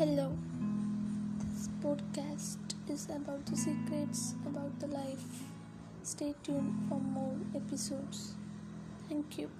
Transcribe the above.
Hello, this podcast is about the secrets about the life. Stay tuned for more episodes. Thank you.